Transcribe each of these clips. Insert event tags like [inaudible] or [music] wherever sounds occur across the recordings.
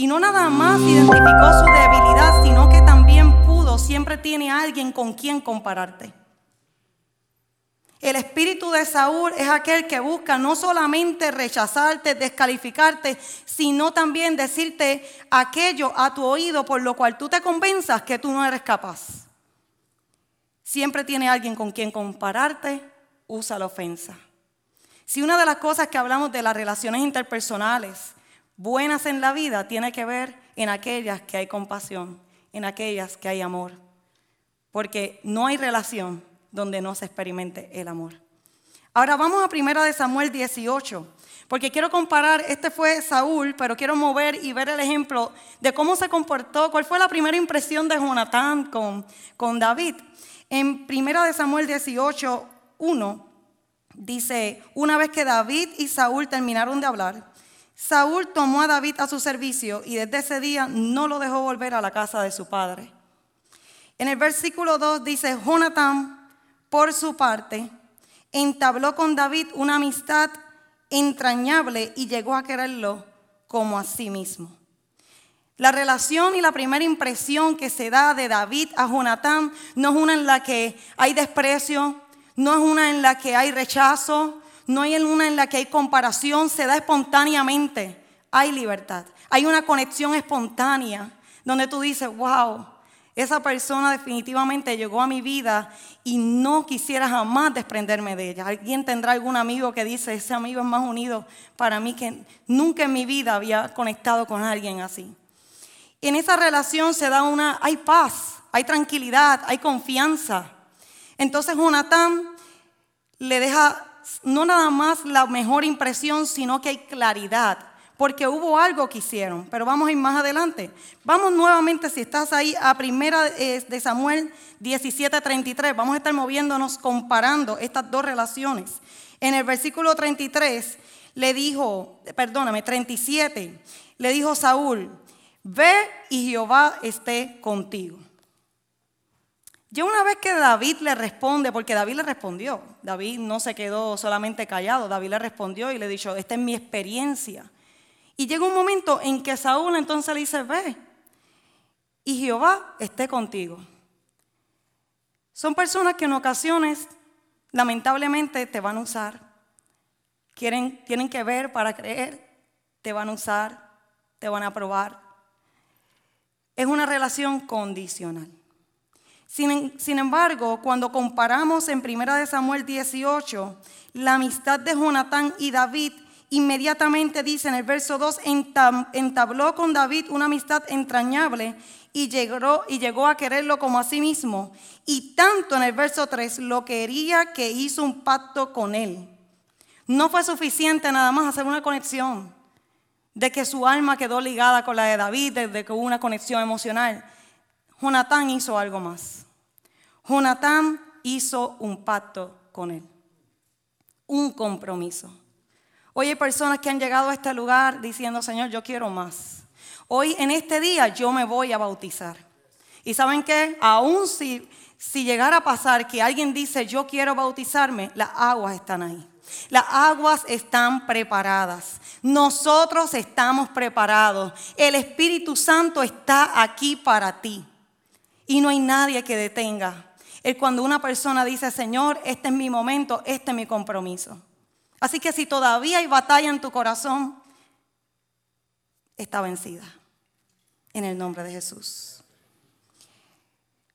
Y no nada más identificó su debilidad, sino que también pudo, siempre tiene alguien con quien compararte. El espíritu de Saúl es aquel que busca no solamente rechazarte, descalificarte, sino también decirte aquello a tu oído por lo cual tú te convenzas que tú no eres capaz. Siempre tiene alguien con quien compararte, usa la ofensa. Si una de las cosas que hablamos de las relaciones interpersonales buenas en la vida tiene que ver en aquellas que hay compasión, en aquellas que hay amor. Porque no hay relación donde no se experimente el amor. Ahora vamos a primera de Samuel 18, porque quiero comparar, este fue Saúl, pero quiero mover y ver el ejemplo de cómo se comportó, cuál fue la primera impresión de Jonatán con, con David. En primera de Samuel 18, 1, dice, una vez que David y Saúl terminaron de hablar, Saúl tomó a David a su servicio y desde ese día no lo dejó volver a la casa de su padre. En el versículo 2 dice, Jonatán, por su parte, entabló con David una amistad entrañable y llegó a quererlo como a sí mismo. La relación y la primera impresión que se da de David a Jonatán no es una en la que hay desprecio, no es una en la que hay rechazo, no hay una en la que hay comparación, se da espontáneamente. Hay libertad. Hay una conexión espontánea donde tú dices, wow, esa persona definitivamente llegó a mi vida y no quisiera jamás desprenderme de ella. Alguien tendrá algún amigo que dice, ese amigo es más unido para mí que nunca en mi vida había conectado con alguien así. En esa relación se da una, hay paz, hay tranquilidad, hay confianza. Entonces Jonatán le deja no nada más la mejor impresión, sino que hay claridad, porque hubo algo que hicieron. Pero vamos a ir más adelante. Vamos nuevamente, si estás ahí, a primera eh, de Samuel 17:33. Vamos a estar moviéndonos comparando estas dos relaciones. En el versículo 33 le dijo, perdóname, 37, le dijo Saúl, ve y Jehová esté contigo. Ya una vez que David le responde, porque David le respondió, David no se quedó solamente callado, David le respondió y le dijo, esta es mi experiencia. Y llega un momento en que Saúl entonces le dice, ve, y Jehová esté contigo. Son personas que en ocasiones, lamentablemente, te van a usar. Quieren, tienen que ver para creer, te van a usar, te van a probar. Es una relación condicional. Sin, embargo, cuando comparamos en 1 Samuel 18 la amistad de Jonatán y David, inmediatamente dice en el verso 2, entabló con David una amistad entrañable y llegó, y llegó a quererlo como a sí mismo. Y tanto en el verso 3 lo quería que hizo un pacto con él. No fue suficiente nada más hacer una conexión de que su alma quedó ligada con la de David, de que hubo una conexión emocional Jonatán hizo algo más. Jonatán hizo un pacto con él, un compromiso. Hoy hay personas que han llegado a este lugar diciendo, Señor, yo quiero más. Hoy en este día yo me voy a bautizar. Y saben qué, aún si, si llegara a pasar que alguien dice, yo quiero bautizarme, las aguas están ahí. Las aguas están preparadas. Nosotros estamos preparados. El Espíritu Santo está aquí para ti. Y no hay nadie que detenga. Es cuando una persona dice, Señor, este es mi momento, este es mi compromiso. Así que si todavía hay batalla en tu corazón, está vencida. En el nombre de Jesús.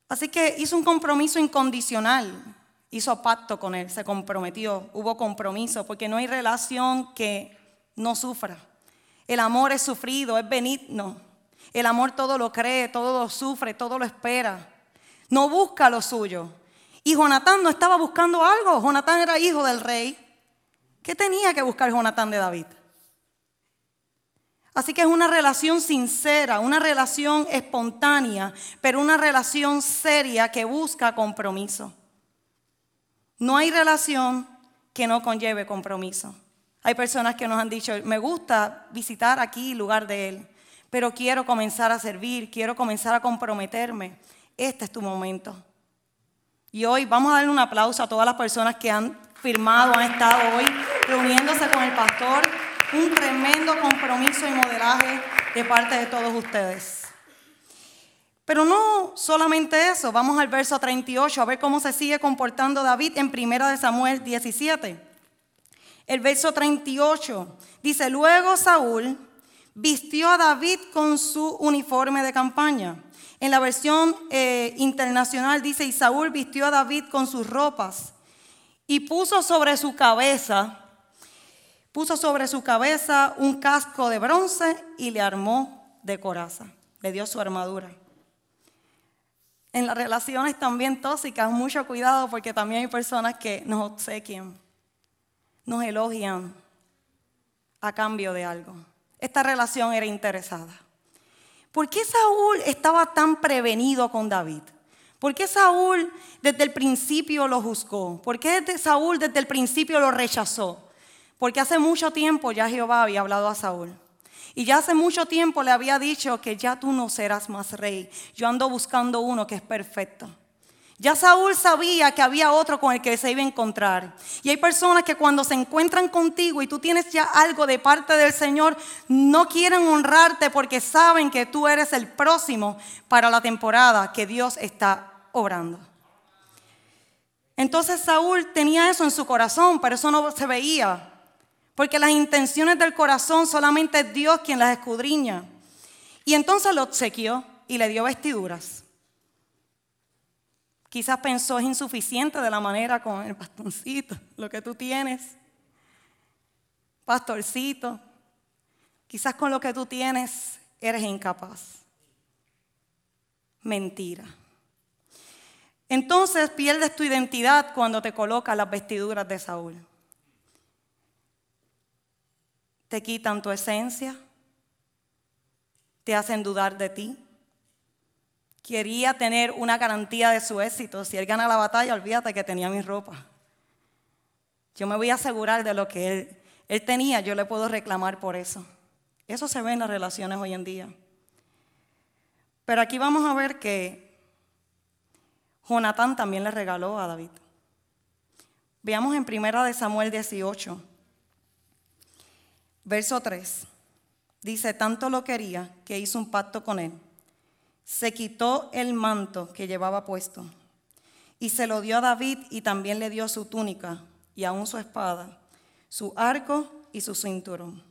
Así que hizo un compromiso incondicional. Hizo pacto con él, se comprometió, hubo compromiso, porque no hay relación que no sufra. El amor es sufrido, es benigno. El amor todo lo cree, todo lo sufre, todo lo espera. No busca lo suyo. Y Jonatán no estaba buscando algo. Jonatán era hijo del rey. ¿Qué tenía que buscar Jonatán de David? Así que es una relación sincera, una relación espontánea, pero una relación seria que busca compromiso. No hay relación que no conlleve compromiso. Hay personas que nos han dicho, me gusta visitar aquí lugar de él pero quiero comenzar a servir, quiero comenzar a comprometerme. Este es tu momento. Y hoy vamos a darle un aplauso a todas las personas que han firmado, han estado hoy reuniéndose con el pastor. Un tremendo compromiso y modelaje de parte de todos ustedes. Pero no solamente eso, vamos al verso 38 a ver cómo se sigue comportando David en 1 Samuel 17. El verso 38 dice, luego Saúl vistió a David con su uniforme de campaña. En la versión eh, internacional dice, y vistió a David con sus ropas y puso sobre su cabeza, puso sobre su cabeza un casco de bronce y le armó de coraza, le dio su armadura. En las relaciones también tóxicas, mucho cuidado porque también hay personas que nos obsequian, nos elogian a cambio de algo. Esta relación era interesada. ¿Por qué Saúl estaba tan prevenido con David? ¿Por qué Saúl desde el principio lo juzgó? ¿Por qué Saúl desde el principio lo rechazó? Porque hace mucho tiempo ya Jehová había hablado a Saúl. Y ya hace mucho tiempo le había dicho que ya tú no serás más rey. Yo ando buscando uno que es perfecto. Ya Saúl sabía que había otro con el que se iba a encontrar. Y hay personas que cuando se encuentran contigo y tú tienes ya algo de parte del Señor, no quieren honrarte porque saben que tú eres el próximo para la temporada que Dios está obrando. Entonces Saúl tenía eso en su corazón, pero eso no se veía. Porque las intenciones del corazón solamente es Dios quien las escudriña. Y entonces lo obsequió y le dio vestiduras. Quizás pensó es insuficiente de la manera con el bastoncito, [laughs] lo que tú tienes. Pastorcito, quizás con lo que tú tienes eres incapaz. Mentira. Entonces pierdes tu identidad cuando te colocas las vestiduras de Saúl. Te quitan tu esencia, te hacen dudar de ti, quería tener una garantía de su éxito. Si él gana la batalla, olvídate que tenía mi ropa. Yo me voy a asegurar de lo que él, él tenía, yo le puedo reclamar por eso. Eso se ve en las relaciones hoy en día. Pero aquí vamos a ver que Jonatán también le regaló a David. Veamos en primera de Samuel 18, verso 3. Dice, tanto lo quería que hizo un pacto con él se quitó el manto que llevaba puesto y se lo dio a David y también le dio su túnica y aún su espada, su arco y su cinturón.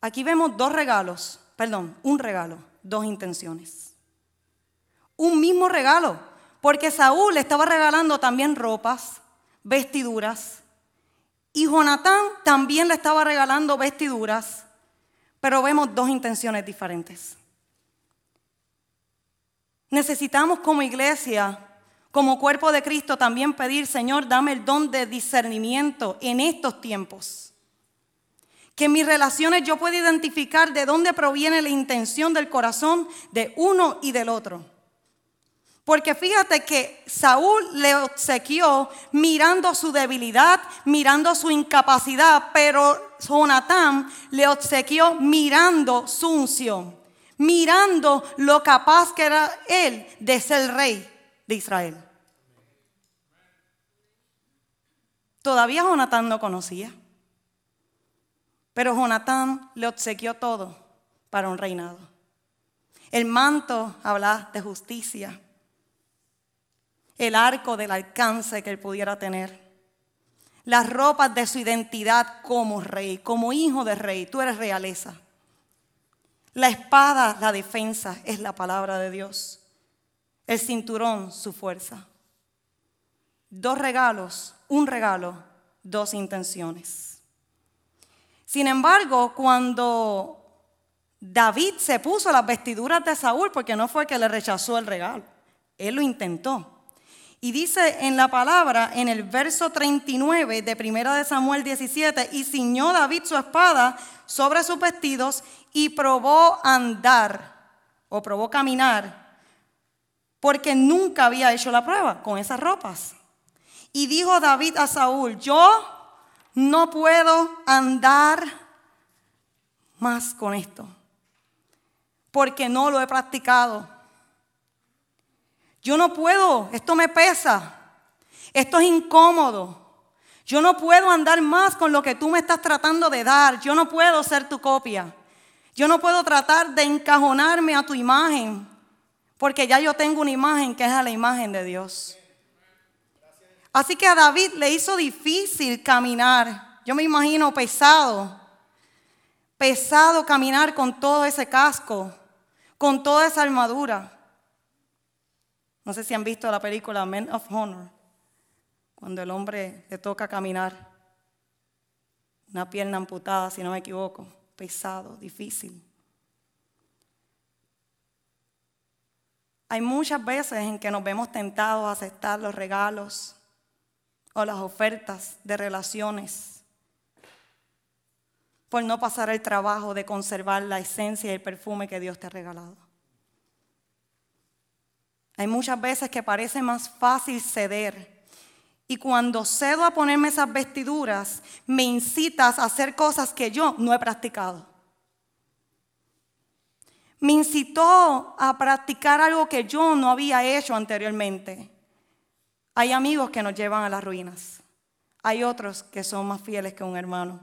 Aquí vemos dos regalos, perdón, un regalo, dos intenciones. Un mismo regalo, porque Saúl le estaba regalando también ropas, vestiduras, y Jonatán también le estaba regalando vestiduras pero vemos dos intenciones diferentes. Necesitamos como iglesia, como cuerpo de Cristo, también pedir, Señor, dame el don de discernimiento en estos tiempos. Que en mis relaciones yo pueda identificar de dónde proviene la intención del corazón de uno y del otro. Porque fíjate que Saúl le obsequió mirando su debilidad, mirando su incapacidad, pero Jonatán le obsequió mirando su unción, mirando lo capaz que era él de ser rey de Israel. Todavía Jonatán no conocía, pero Jonatán le obsequió todo para un reinado. El manto habla de justicia, el arco del alcance que él pudiera tener, las ropas de su identidad como rey, como hijo de rey, tú eres realeza. La espada, la defensa, es la palabra de Dios. El cinturón, su fuerza. Dos regalos, un regalo, dos intenciones. Sin embargo, cuando David se puso las vestiduras de Saúl, porque no fue que le rechazó el regalo, él lo intentó. Y dice en la palabra, en el verso 39 de 1 de Samuel 17, y ciñó David su espada sobre sus vestidos y probó andar o probó caminar, porque nunca había hecho la prueba con esas ropas. Y dijo David a Saúl, yo no puedo andar más con esto, porque no lo he practicado. Yo no puedo, esto me pesa, esto es incómodo. Yo no puedo andar más con lo que tú me estás tratando de dar. Yo no puedo ser tu copia. Yo no puedo tratar de encajonarme a tu imagen, porque ya yo tengo una imagen que es a la imagen de Dios. Así que a David le hizo difícil caminar. Yo me imagino pesado, pesado caminar con todo ese casco, con toda esa armadura. No sé si han visto la película Men of Honor, cuando el hombre le toca caminar, una pierna amputada, si no me equivoco, pesado, difícil. Hay muchas veces en que nos vemos tentados a aceptar los regalos o las ofertas de relaciones por no pasar el trabajo de conservar la esencia y el perfume que Dios te ha regalado. Hay muchas veces que parece más fácil ceder. Y cuando cedo a ponerme esas vestiduras, me incitas a hacer cosas que yo no he practicado. Me incitó a practicar algo que yo no había hecho anteriormente. Hay amigos que nos llevan a las ruinas. Hay otros que son más fieles que un hermano.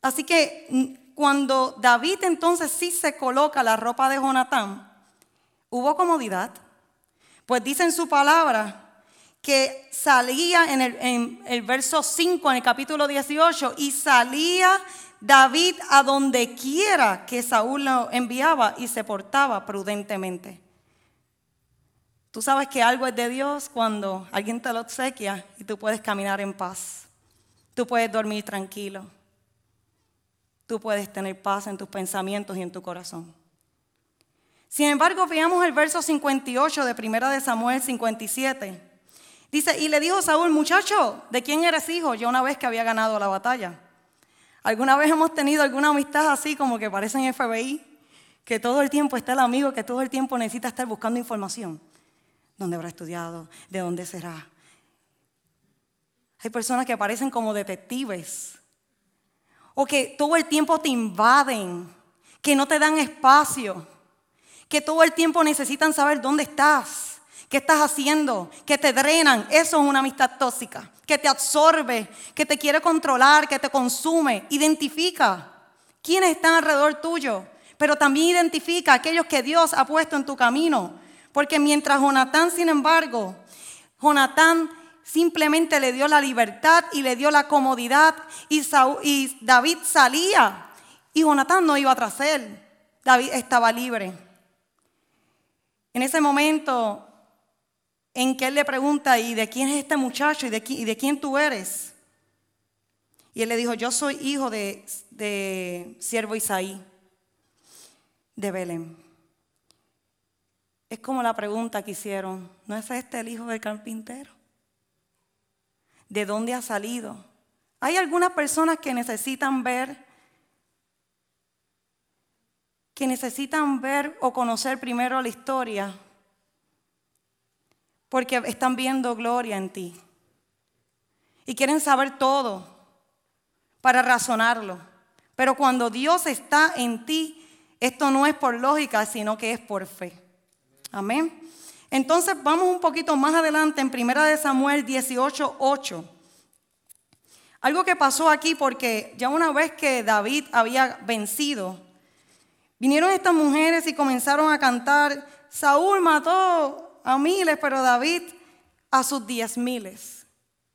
Así que mm, cuando David entonces sí se coloca la ropa de Jonatán, hubo comodidad. Pues dice en su palabra que salía en el, en el, verso 5, en el capítulo 18, y salía David a donde quiera que Saúl lo enviaba y se portaba prudentemente. Tú sabes que algo es de Dios cuando alguien te lo obsequia y tú puedes caminar en paz. Tú puedes dormir tranquilo. Tú puedes tener paz en tus pensamientos y en tu corazón. Sin embargo, veamos el verso 58 de Primera de Samuel 57. Dice, y le dijo Saúl, muchacho, ¿de quién eres hijo? Yo una vez que había ganado la batalla. ¿Alguna vez hemos tenido alguna amistad así como que parecen FBI? Que todo el tiempo está el amigo, que todo el tiempo necesita estar buscando información. ¿Dónde habrá estudiado? ¿De dónde será? Hay personas que parecen como detectives. O que todo el tiempo te invaden, que no te dan espacio que todo el tiempo necesitan saber dónde estás, qué estás haciendo, que te drenan. Eso es una amistad tóxica, que te absorbe, que te quiere controlar, que te consume. Identifica quiénes están alrededor tuyo, pero también identifica aquellos que Dios ha puesto en tu camino. Porque mientras Jonatán, sin embargo, Jonatán simplemente le dio la libertad y le dio la comodidad y, y David salía y Jonatán no iba tras él. David estaba libre. En ese momento en que él le pregunta, ¿y de quién es este muchacho? ¿Y de, quién tú eres? Y él le dijo, yo soy hijo de, de siervo Isaí, de Belén. Es como la pregunta que hicieron, ¿no es este el hijo del carpintero? ¿De dónde ha salido? Hay algunas personas que necesitan ver que necesitan ver o conocer primero la historia porque están viendo gloria en ti. Y quieren saber todo para razonarlo. Pero cuando Dios está en ti, esto no es por lógica, sino que es por fe. Amén. Entonces vamos un poquito más adelante en Primera de Samuel 18, 8. Algo que pasó aquí porque ya una vez que David había vencido, Vinieron estas mujeres y comenzaron a cantar, Saúl mató a miles, pero David a sus diez miles.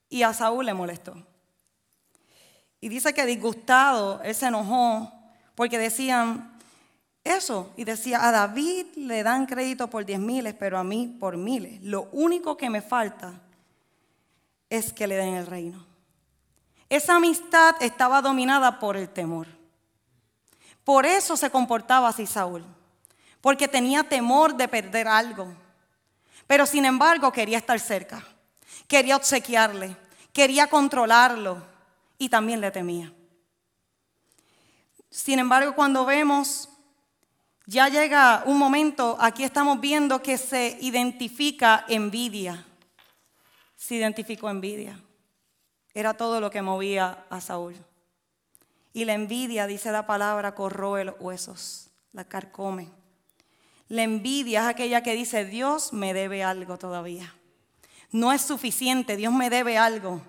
Y a Saúl le molestó. Y dice que disgustado, él se enojó porque decían eso. Y decía, a David le dan crédito por diez miles, pero a mí por miles. Lo único que me falta es que le den el reino. Esa amistad estaba dominada por el temor. Por eso se comportaba así Saúl, porque tenía temor de perder algo. Pero sin embargo quería estar cerca, quería obsequiarle, quería controlarlo y también le temía. Sin embargo, cuando vemos, ya llega un momento, aquí estamos viendo que se identifica envidia. Se identificó envidia. Era todo lo que movía a Saúl. Y la envidia, dice la palabra, corroe los huesos, la carcome. La envidia es aquella que dice, Dios me debe algo todavía. no es suficiente, Dios me debe algo.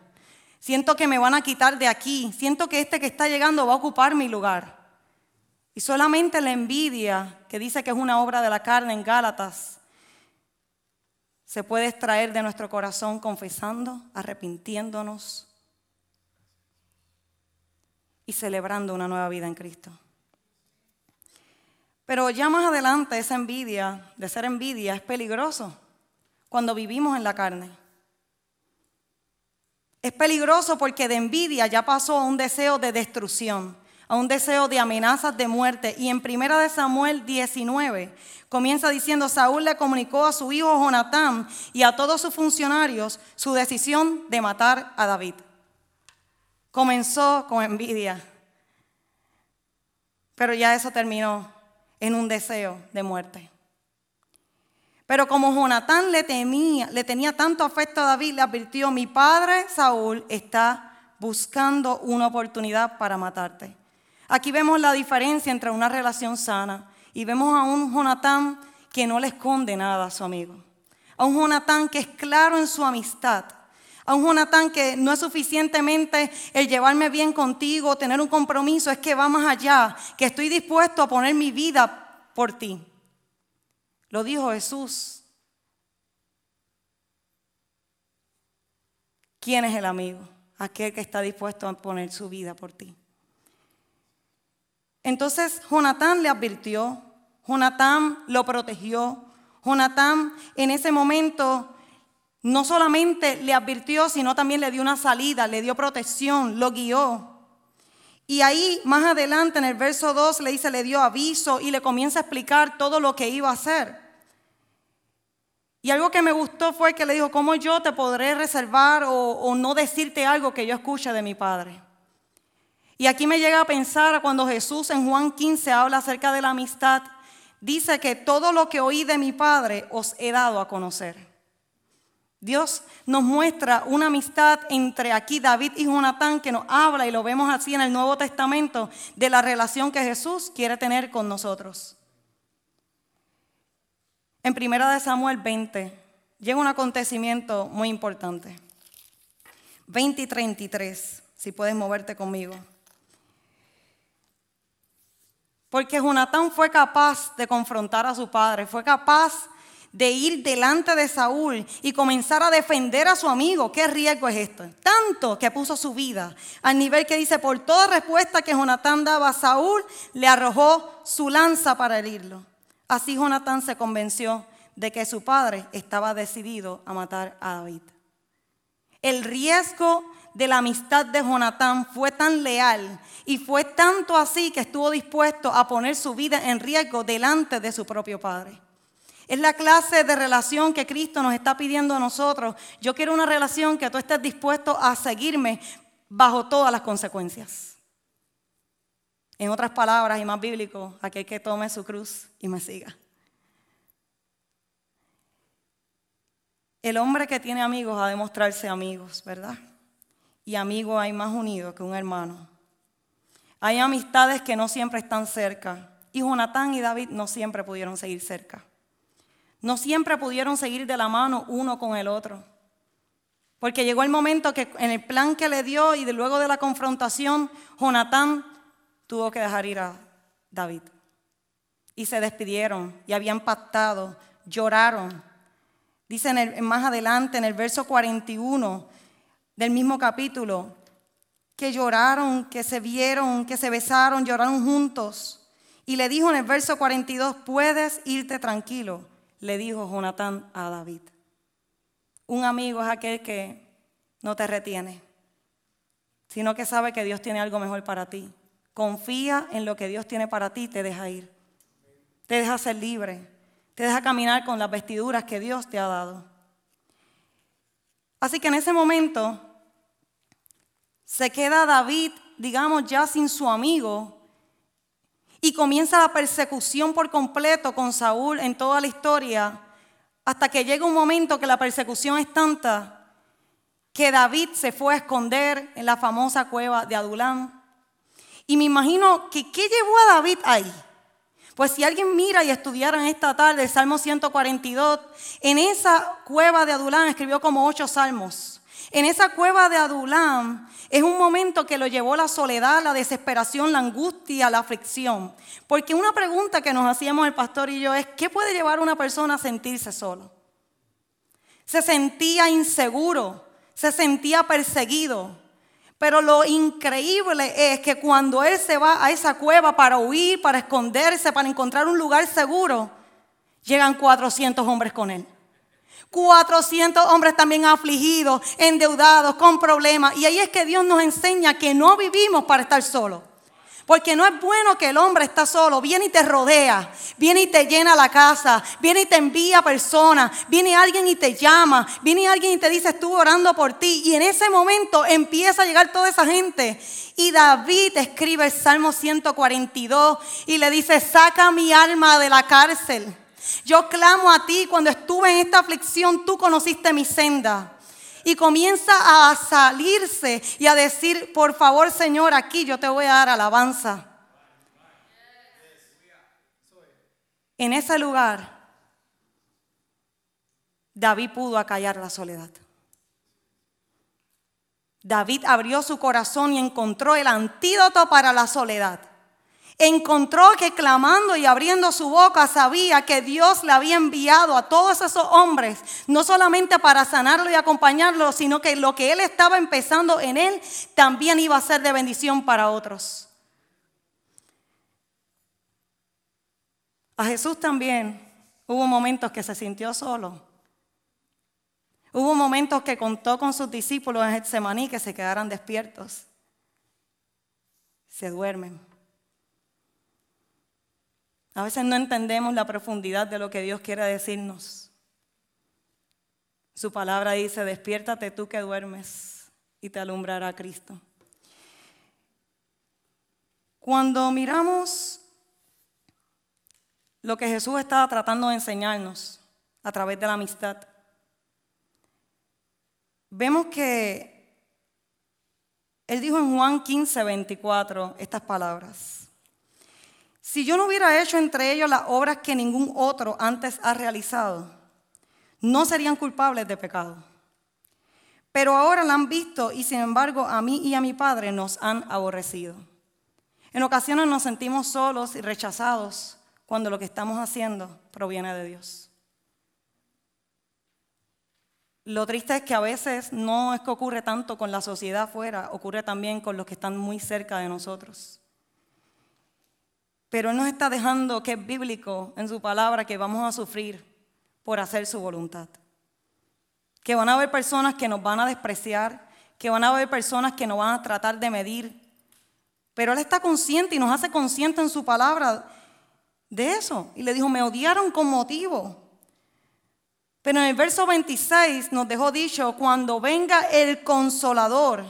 Siento que me van a quitar de aquí, siento que este que está llegando va a ocupar mi lugar. Y solamente la envidia, que dice que es una obra de la carne en Gálatas, se puede extraer de nuestro corazón confesando, arrepintiéndonos y celebrando una nueva vida en Cristo. Pero ya más adelante esa envidia, de ser envidia, es peligroso cuando vivimos en la carne. Es peligroso porque de envidia ya pasó a un deseo de destrucción, a un deseo de amenazas de muerte. Y en primera de Samuel 19 comienza diciendo, Saúl le comunicó a su hijo Jonatán y a todos sus funcionarios su decisión de matar a David. Comenzó con envidia, pero ya eso terminó en un deseo de muerte. Pero como Jonatán le, temía, le tenía tanto afecto a David, le advirtió, mi padre Saúl está buscando una oportunidad para matarte. Aquí vemos la diferencia entre una relación sana y vemos a un Jonatán que no le esconde nada a su amigo. A un Jonatán que es claro en su amistad. A un Jonatán que no es suficientemente el llevarme bien contigo, tener un compromiso, es que va más allá, que estoy dispuesto a poner mi vida por ti. Lo dijo Jesús. ¿Quién es el amigo? Aquel que está dispuesto a poner su vida por ti. Entonces Jonatán le advirtió, Jonatán lo protegió, Jonatán en ese momento no solamente le advirtió, sino también le dio una salida, le dio protección, lo guió. Y ahí más adelante en el verso 2 le dice, le dio aviso y le comienza a explicar todo lo que iba a hacer. Y algo que me gustó fue que le dijo, ¿cómo yo te podré reservar o, o no decirte algo que yo escuche de mi padre? Y aquí me llega a pensar cuando Jesús en Juan 15 habla acerca de la amistad, dice que todo lo que oí de mi Padre os he dado a conocer. Dios nos muestra una amistad entre aquí David y Jonatán que nos habla y lo vemos así en el Nuevo Testamento de la relación que Jesús quiere tener con nosotros. En primera de Samuel 20 llega un acontecimiento muy importante. 20 y 33, si puedes moverte conmigo. Porque Jonatán fue capaz de confrontar a su padre, fue capaz de ir delante de Saúl y comenzar a defender a su amigo. ¿Qué riesgo es esto? Tanto que puso su vida al nivel que dice, por toda respuesta que Jonatán daba a Saúl, le arrojó su lanza para herirlo. Así Jonatán se convenció de que su padre estaba decidido a matar a David. El riesgo de la amistad de Jonatán fue tan leal y fue tanto así que estuvo dispuesto a poner su vida en riesgo delante de su propio padre. Es la clase de relación que Cristo nos está pidiendo a nosotros. Yo quiero una relación que tú estés dispuesto a seguirme bajo todas las consecuencias. En otras palabras y más bíblico, aquel que tome su cruz y me siga. El hombre que tiene amigos ha de mostrarse amigos, ¿verdad? Y amigos hay más unidos que un hermano. Hay amistades que no siempre están cerca. Y Jonatán y David no siempre pudieron seguir cerca. No siempre pudieron seguir de la mano uno con el otro. Porque llegó el momento que en el plan que le dio y luego de la confrontación, Jonatán tuvo que dejar ir a David. Y se despidieron y habían pactado, lloraron. Dice más adelante en el verso 41 del mismo capítulo, que lloraron, que se vieron, que se besaron, lloraron juntos. Y le dijo en el verso 42, puedes irte tranquilo le dijo Jonatán a David. Un amigo es aquel que no te retiene, sino que sabe que Dios tiene algo mejor para ti. Confía en lo que Dios tiene para ti, te deja ir. Te deja ser libre. Te deja caminar con las vestiduras que Dios te ha dado. Así que en ese momento se queda David, digamos, ya sin su amigo, y comienza la persecución por completo con Saúl en toda la historia, hasta que llega un momento que la persecución es tanta que David se fue a esconder en la famosa cueva de Adulán. Y me imagino que qué llevó a David ahí. Pues si alguien mira y estudiara en esta tarde el Salmo 142, en esa cueva de Adulán escribió como ocho salmos. En esa cueva de Adulán es un momento que lo llevó la soledad, la desesperación, la angustia, la aflicción. Porque una pregunta que nos hacíamos el pastor y yo es, ¿qué puede llevar a una persona a sentirse solo? Se sentía inseguro, se sentía perseguido, pero lo increíble es que cuando él se va a esa cueva para huir, para esconderse, para encontrar un lugar seguro, llegan 400 hombres con él. 400 hombres también afligidos, endeudados, con problemas. Y ahí es que Dios nos enseña que no vivimos para estar solos. Porque no es bueno que el hombre está solo, viene y te rodea, viene y te llena la casa, viene y te envía personas, viene alguien y te llama, viene alguien y te dice estuve orando por ti. Y en ese momento empieza a llegar toda esa gente. Y David escribe el Salmo 142 y le dice, saca mi alma de la cárcel. Yo clamo a ti cuando estuve en esta aflicción, tú conociste mi senda y comienza a salirse y a decir, por favor Señor, aquí yo te voy a dar alabanza. En ese lugar, David pudo acallar la soledad. David abrió su corazón y encontró el antídoto para la soledad encontró que clamando y abriendo su boca sabía que Dios le había enviado a todos esos hombres, no solamente para sanarlo y acompañarlo, sino que lo que él estaba empezando en él también iba a ser de bendición para otros. A Jesús también hubo momentos que se sintió solo. Hubo momentos que contó con sus discípulos en Getsemaní que se quedaran despiertos. Se duermen. A veces no entendemos la profundidad de lo que Dios quiere decirnos. Su palabra dice, despiértate tú que duermes y te alumbrará Cristo. Cuando miramos lo que Jesús estaba tratando de enseñarnos a través de la amistad, vemos que Él dijo en Juan 15, 24 estas palabras. Si yo no hubiera hecho entre ellos las obras que ningún otro antes ha realizado, no serían culpables de pecado. Pero ahora la han visto y sin embargo a mí y a mi Padre nos han aborrecido. En ocasiones nos sentimos solos y rechazados cuando lo que estamos haciendo proviene de Dios. Lo triste es que a veces no es que ocurre tanto con la sociedad afuera, ocurre también con los que están muy cerca de nosotros. Pero Él nos está dejando que es bíblico en su palabra que vamos a sufrir por hacer su voluntad. Que van a haber personas que nos van a despreciar, que van a haber personas que nos van a tratar de medir. Pero Él está consciente y nos hace consciente en su palabra de eso. Y le dijo, me odiaron con motivo. Pero en el verso 26 nos dejó dicho, cuando venga el consolador,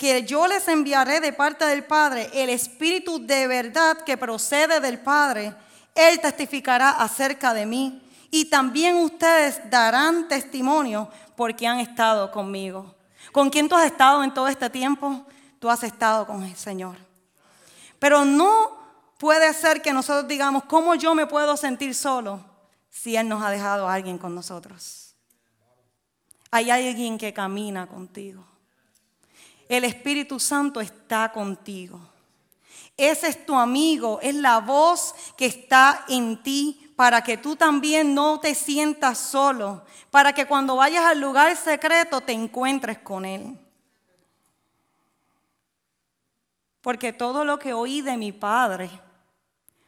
que yo les enviaré de parte del Padre el Espíritu de verdad que procede del Padre. Él testificará acerca de mí y también ustedes darán testimonio porque han estado conmigo. ¿Con quién tú has estado en todo este tiempo? Tú has estado con el Señor. Pero no puede ser que nosotros digamos, ¿cómo yo me puedo sentir solo si Él nos ha dejado a alguien con nosotros? Hay alguien que camina contigo. El Espíritu Santo está contigo. Ese es tu amigo, es la voz que está en ti para que tú también no te sientas solo, para que cuando vayas al lugar secreto te encuentres con Él. Porque todo lo que oí de mi Padre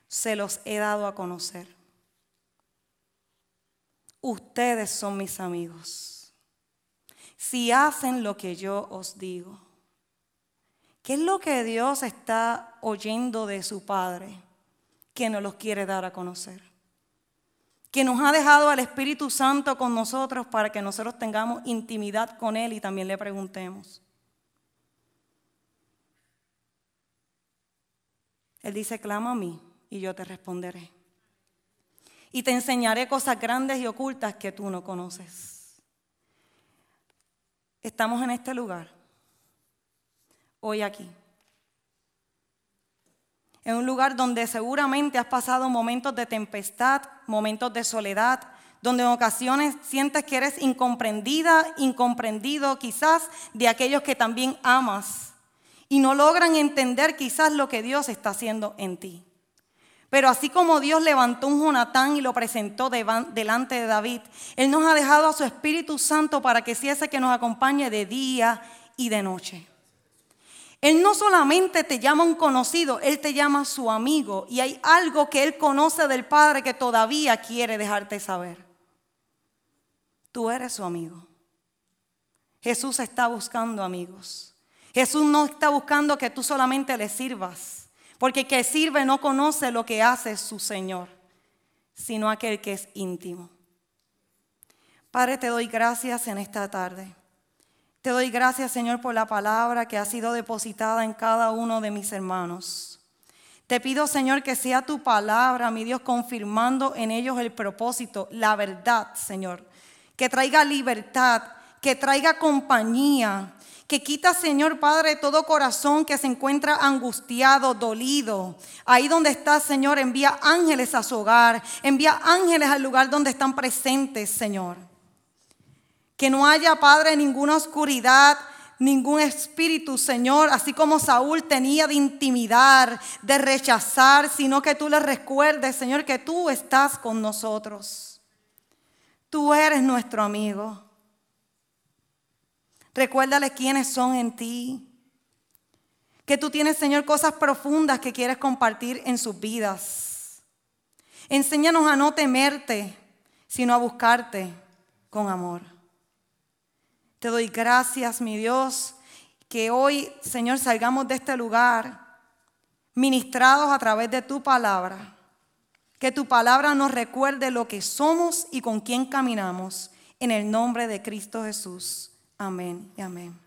se los he dado a conocer. Ustedes son mis amigos. Si hacen lo que yo os digo. ¿Qué es lo que Dios está oyendo de su Padre que nos los quiere dar a conocer? Que nos ha dejado al Espíritu Santo con nosotros para que nosotros tengamos intimidad con Él y también le preguntemos. Él dice, clama a mí y yo te responderé. Y te enseñaré cosas grandes y ocultas que tú no conoces. Estamos en este lugar hoy aquí. en un lugar donde seguramente has pasado momentos de tempestad, momentos de soledad, donde en ocasiones sientes que eres incomprendida, incomprendido quizás de aquellos que también amas y no logran entender quizás lo que Dios está haciendo en ti. Pero así como Dios levantó un Jonatán y lo presentó delante de David, Él nos ha dejado a su Espíritu Santo para que sea ese que nos acompañe de día y de noche. Él no solamente te llama un conocido, Él te llama su amigo. Y hay algo que Él conoce del Padre que todavía quiere dejarte saber. Tú eres su amigo. Jesús está buscando amigos. Jesús no está buscando que tú solamente le sirvas, porque que sirve no conoce lo que hace su Señor, sino aquel que es íntimo. Padre, te doy gracias en esta tarde. Te doy gracias, Señor, por la palabra que ha sido depositada en cada uno de mis hermanos. Te pido, Señor, que sea tu palabra, mi Dios, confirmando en ellos el propósito, la verdad, Señor que traiga libertad, que traiga compañía, que quita, Señor Padre, todo corazón que se encuentra angustiado, dolido. Ahí donde está, Señor, envía ángeles a su hogar, envía ángeles al lugar donde están presentes, Señor. Que no haya, Padre, ninguna oscuridad, ningún espíritu, Señor, así como Saúl tenía de intimidar, de rechazar, sino que tú le recuerdes, Señor, que tú estás con nosotros. Tú eres nuestro amigo. Recuérdale quiénes son en ti. Que tú tienes, Señor, cosas profundas que quieres compartir en sus vidas. Enséñanos a no temerte, sino a buscarte con amor. Te doy gracias, mi Dios, que hoy, Señor, salgamos de este lugar ministrados a través de tu palabra que tu palabra nos recuerde lo que somos y con quién caminamos. En el nombre de Cristo Jesús. Amén y amén.